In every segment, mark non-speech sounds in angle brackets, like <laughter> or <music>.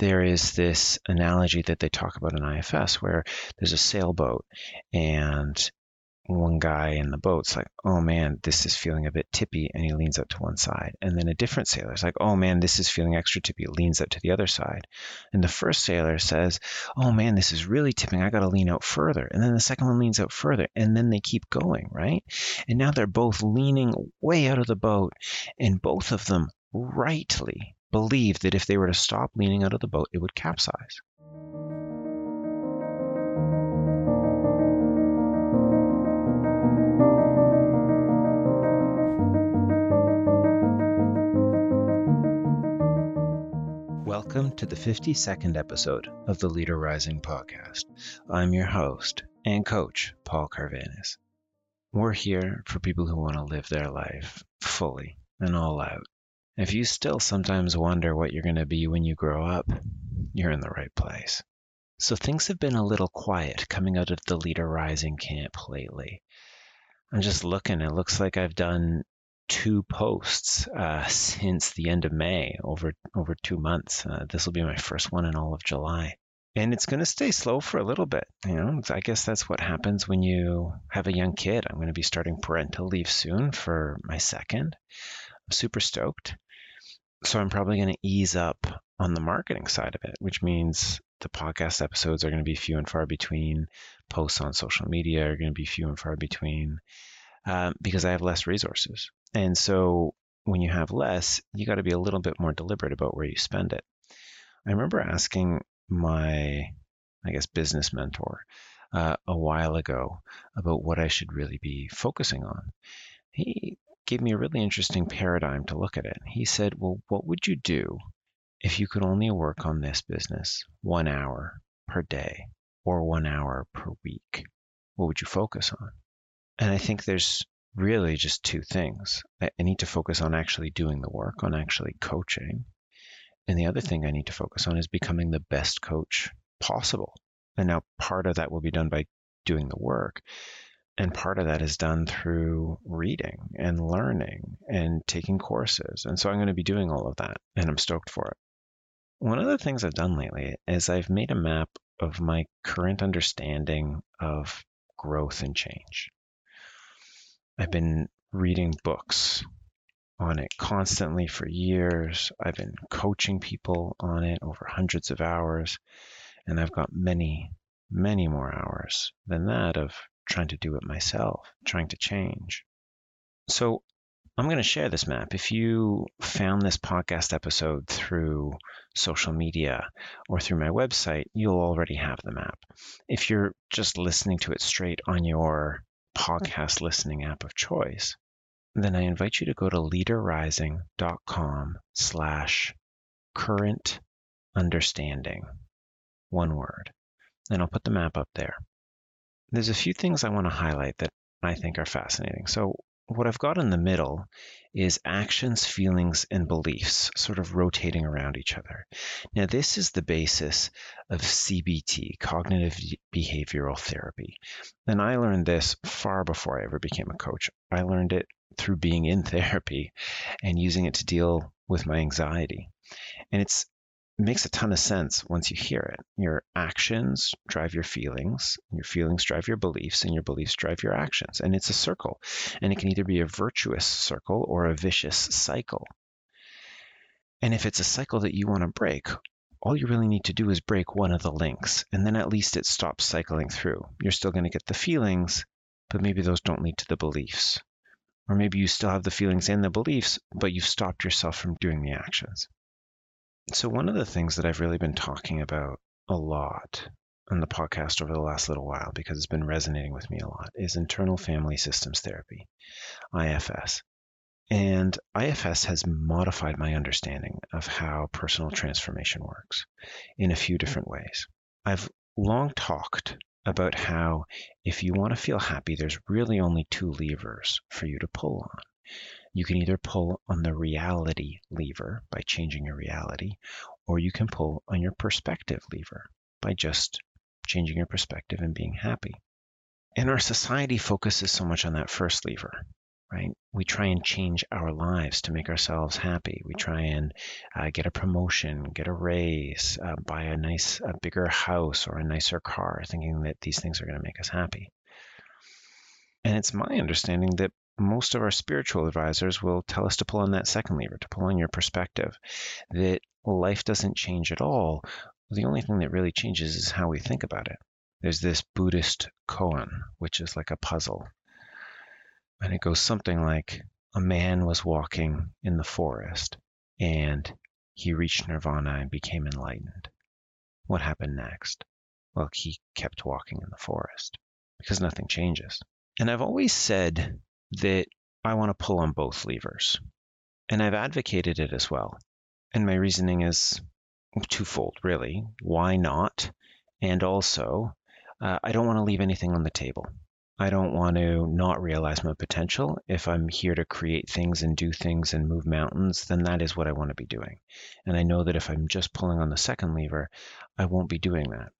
there is this analogy that they talk about in IFS where there's a sailboat and one guy in the boat's like, oh man, this is feeling a bit tippy, and he leans out to one side. And then a different sailor's like, oh man, this is feeling extra tippy, leans out to the other side. And the first sailor says, oh man, this is really tipping, I got to lean out further. And then the second one leans out further, and then they keep going, right? And now they're both leaning way out of the boat, and both of them rightly believe that if they were to stop leaning out of the boat, it would capsize. Welcome to the 52nd episode of the Leader Rising podcast. I'm your host and coach, Paul Carvanis. We're here for people who want to live their life fully and all out. If you still sometimes wonder what you're going to be when you grow up, you're in the right place. So things have been a little quiet coming out of the Leader Rising camp lately. I'm just looking, it looks like I've done two posts uh, <laughs> since the end of May, over over two months. Uh, this will be my first one in all of July, and it's going to stay slow for a little bit. You know, I guess that's what happens when you have a young kid. I'm going to be starting parental leave soon for my second. I'm super stoked. So I'm probably going to ease up on the marketing side of it, which means the podcast episodes are going to be few and far between. Posts on social media are going to be few and far between um, because I have less resources. And so when you have less, you got to be a little bit more deliberate about where you spend it. I remember asking my, I guess, business mentor uh, a while ago about what I should really be focusing on. He gave me a really interesting paradigm to look at it. He said, Well, what would you do if you could only work on this business one hour per day or one hour per week? What would you focus on? And I think there's really just two things. I, need to focus on actually doing the work, on actually coaching. And the other thing I need to focus on is becoming the best coach possible. And now part of that will be done by doing the work. And part of that is done through reading and learning and taking courses. And so I'm going to be doing all of that, and I'm stoked for it. One of the things I've done lately is I've made a map of my current understanding of growth and change. I've been reading books on it constantly for years. I've been coaching people on it over hundreds of hours, and I've got many, many more hours than that of trying to do it myself, trying to change. So I'm going to share this map. If you found this podcast episode through social media or through my website, you'll already have the map. If you're just listening to it straight on your podcast listening app of choice, then I invite you to go to leaderrising.com slash current understanding. One word. And I'll put the map up there. There's a few things I want to highlight that I think are fascinating. So what I've got in the middle is actions, feelings, and beliefs sort of rotating around each other. Now, this is the basis of CBT, cognitive behavioral therapy. And I learned this far before I ever became a coach. I learned it through being in <laughs> therapy and using it to deal with my anxiety. And it's it makes a ton of sense once you hear it. Your actions drive your feelings, your feelings drive your beliefs, and your beliefs drive your actions. And it's a circle. And it can either be a virtuous circle or a vicious cycle. And if it's a cycle that you want to break, all you really need to do is break one of the links, and then at least it stops cycling through. You're still going to get the feelings, but maybe those don't lead to the beliefs. Or maybe you still have the feelings and the beliefs, but you've stopped yourself from doing the actions. So, one of the things that I've really been talking about a lot on the podcast over the last little while, because it's been resonating with me a lot, is internal family systems therapy, IFS. And IFS has modified my understanding of how personal transformation works in a few hmm. different ways. I've long talked about how if you want to feel happy, there's really only two levers for you to pull on. You can either pull on the reality lever by changing your reality, or you can pull on your perspective lever by just changing your perspective and being happy. And our society focuses so much on that first lever, right? We try and change our lives to make ourselves happy. We try and uh, get a promotion, get a raise, uh, buy a nice, a bigger house or a nicer car, thinking that these things are going to make us happy. And it's my understanding that most of our spiritual advisors will tell us to pull on that second lever, to pull on your perspective, that life doesn't change at all. The only thing that really changes is how we think about it. There's this Buddhist koan, which is like a puzzle. And it goes something like a man was walking in the forest and he reached nirvana and became enlightened. What happened next? Well, he kept walking in the forest because nothing changes. And I've always said that I want to pull on both levers. And I've advocated it as well. And my reasoning is twofold, really. Why not? And also, uh, I don't want to leave anything on the table. I don't want to not realize my potential. If I'm here to create things and do things and move mountains, then that is what I want to be doing. And I know that if I'm just pulling on the second lever, I won't be doing that.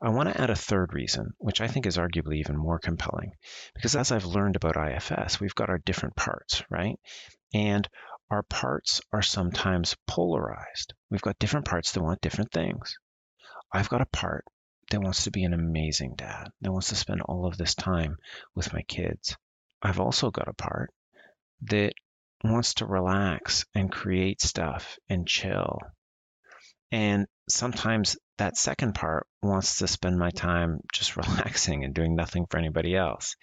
I want to add a third reason, which I think is arguably even more compelling, because as I've learned about IFS, we've got our different parts, right? And our parts are sometimes polarized. We've got different parts that want different things. I've got a part that wants to be an amazing dad, that wants to spend all of this time with my kids. I've also got a part that wants to relax and create stuff and chill. And sometimes that second part wants to spend my time just <laughs> relaxing and doing nothing for anybody else.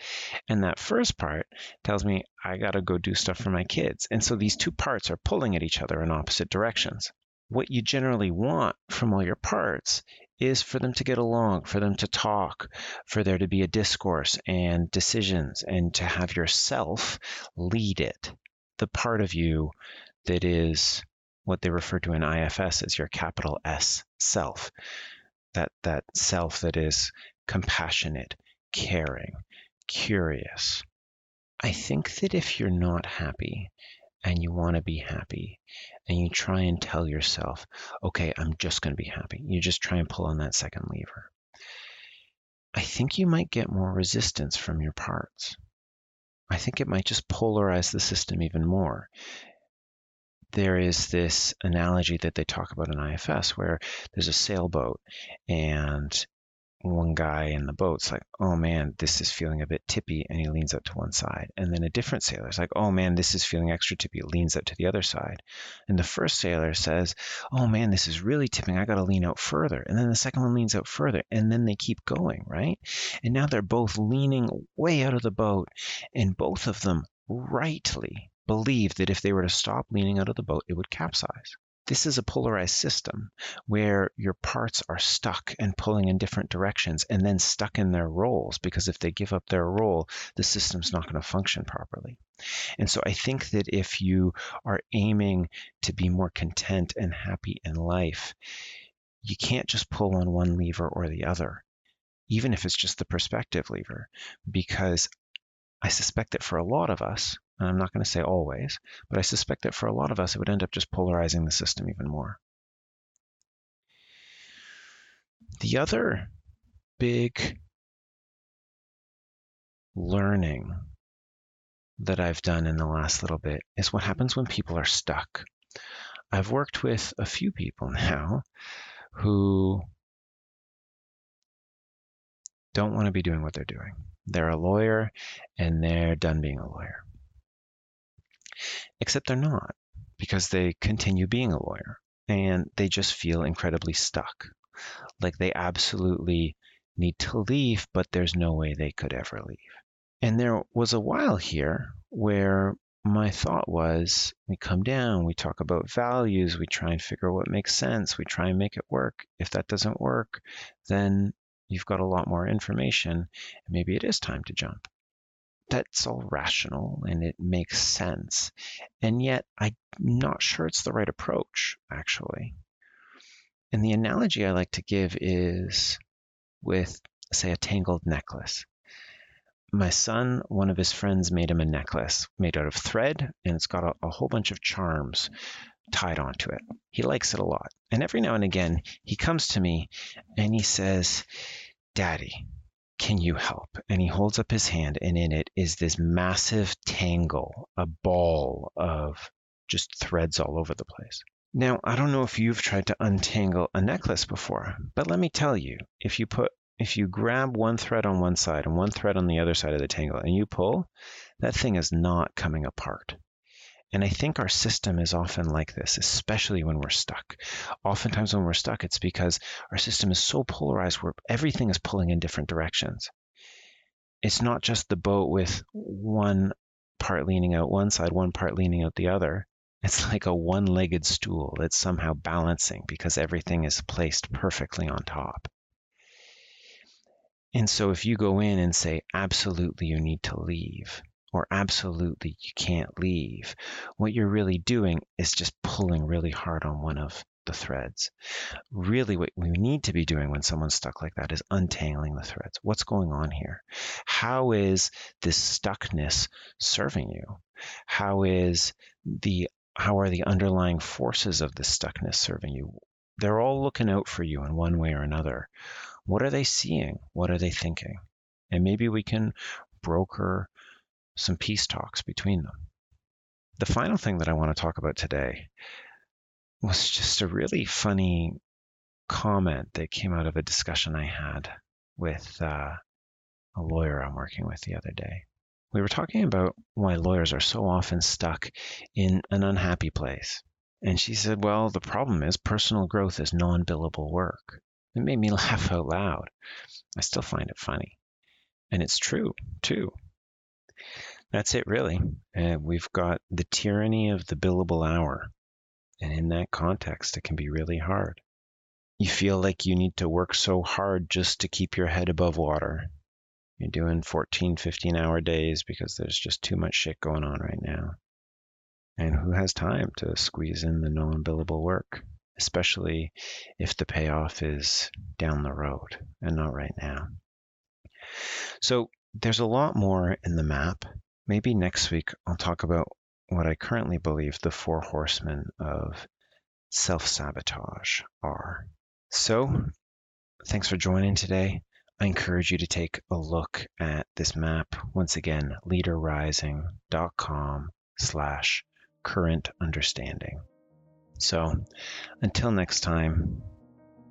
And that first part tells me I got to go do stuff for my kids. And so these two parts are pulling at each other in opposite directions. What you generally want from all your parts is for them to get along, for them to talk, for there to be a discourse and decisions, and to have yourself lead it. The part of you that is what they refer to in IFS as your capital S self. That that self that is compassionate, caring, curious. I think that if you're not happy and you want to be happy and you try and tell yourself, okay, I'm just going to be happy. You just try and pull on that second lever. I think you might get more resistance from your parts. I think it might just polarize the system even more there is this analogy that they talk about in IFS where there's a sailboat and one guy in the boat's like, oh man, this is feeling a bit tippy, and he leans out to one side. And then a different sailor's like, oh man, this is feeling extra tippy, leans out to the other side. And the first sailor says, oh man, this is really tipping, I got to lean out further. And then the second one leans out further, and then they keep going, right? And now they're both leaning way out of the boat, and both of them rightly believed that if they were to stop leaning out of the boat, it would capsize. This is a polarized system where your parts are stuck and pulling in different directions and then stuck in their roles because if they give up their role, the system's not going to function properly. And so I think that if you are aiming to be more content and happy in life, you can't just pull on one lever or the other, even if it's just the perspective lever, because I suspect that for a lot of us, and I'm not going to say always, but I suspect that for a lot of us, it would end up just polarizing the system even more. The other big learning that I've done in the last little bit is what happens when people are stuck. I've worked with a few people <laughs> now who don't want to be doing what they're doing. They're a lawyer and they're done being a lawyer. Except they're not because they continue being a lawyer and they just feel incredibly stuck. Like they absolutely need to leave, but there's no way they could ever leave. And there was a while here where my thought was we come down, we talk about values, we try and figure out what makes sense, we try and make it work. If that doesn't work, then you've got a lot more information, and maybe it is time to jump that's all rational and it makes sense. And yet, I'm not sure it's the right approach, actually. And the analogy I like to give is with, say, a tangled necklace. My son, one of his friends made him a necklace made out of thread, and it's got a, a whole bunch of charms tied onto it. He likes it a lot. And every now and again, he comes to me and he says, Daddy, can you help? And he holds up his hand, and in it is this massive tangle, a ball of just threads all over the place. Now, I don't know if you've tried to untangle a necklace before, but let me tell you, if you put if you grab one thread on one side and one thread on the other side of the tangle and you pull, that thing is not coming apart. And I think our system is often like this, especially when we're stuck. Oftentimes, when we're stuck, it's because our system is so polarized where everything is pulling in different directions. It's not just the boat with one part leaning out one side, one part leaning out the other. It's <laughs> like a one legged stool that's somehow balancing because everything is placed perfectly on top. And so if you go in and say, absolutely, you need to leave, or absolutely you can't leave, what you're really doing is just pulling really hard on one of the threads. Really, what we need to be doing when someone's stuck like that is untangling the threads. What's going on here? How is this stuckness serving you? How is the how are the underlying forces of the stuckness serving you? They're all looking out for you in one way or another. What are they seeing? What are they thinking? And maybe we can broker some peace talks between them. The final thing that I want to talk about today was just a really funny comment that came out of a discussion I had with uh, a lawyer I'm working with the other day. We were talking about why lawyers are so often stuck in an unhappy place. And she said, Well, the problem is personal growth is non billable work. It made me <laughs> laugh out loud. I still find it funny. And it's true, too. That's it, really. Uh, we've got the tyranny of the billable hour. And in that context, it can be really hard. You feel like you need to work so hard just to keep your head above water. You're doing 14, 15 hour days because there's just too much shit going on right now. And who has time to squeeze in the non billable work, especially if the payoff is down the road and not right now? So there's a lot more in the map Maybe next week I'll talk about what I currently believe the four horsemen of self sabotage are. So, thanks for joining today. I encourage you to take a look at this map. Once again, leaderrising.com slash current understanding. So, until next time,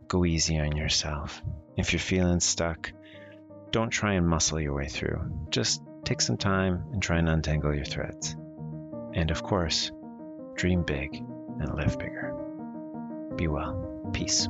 go easy on yourself. If you're feeling stuck, don't try and muscle your way through. Just Take some time and try and untangle your threads. And of course, dream big and live bigger. Be well. Peace.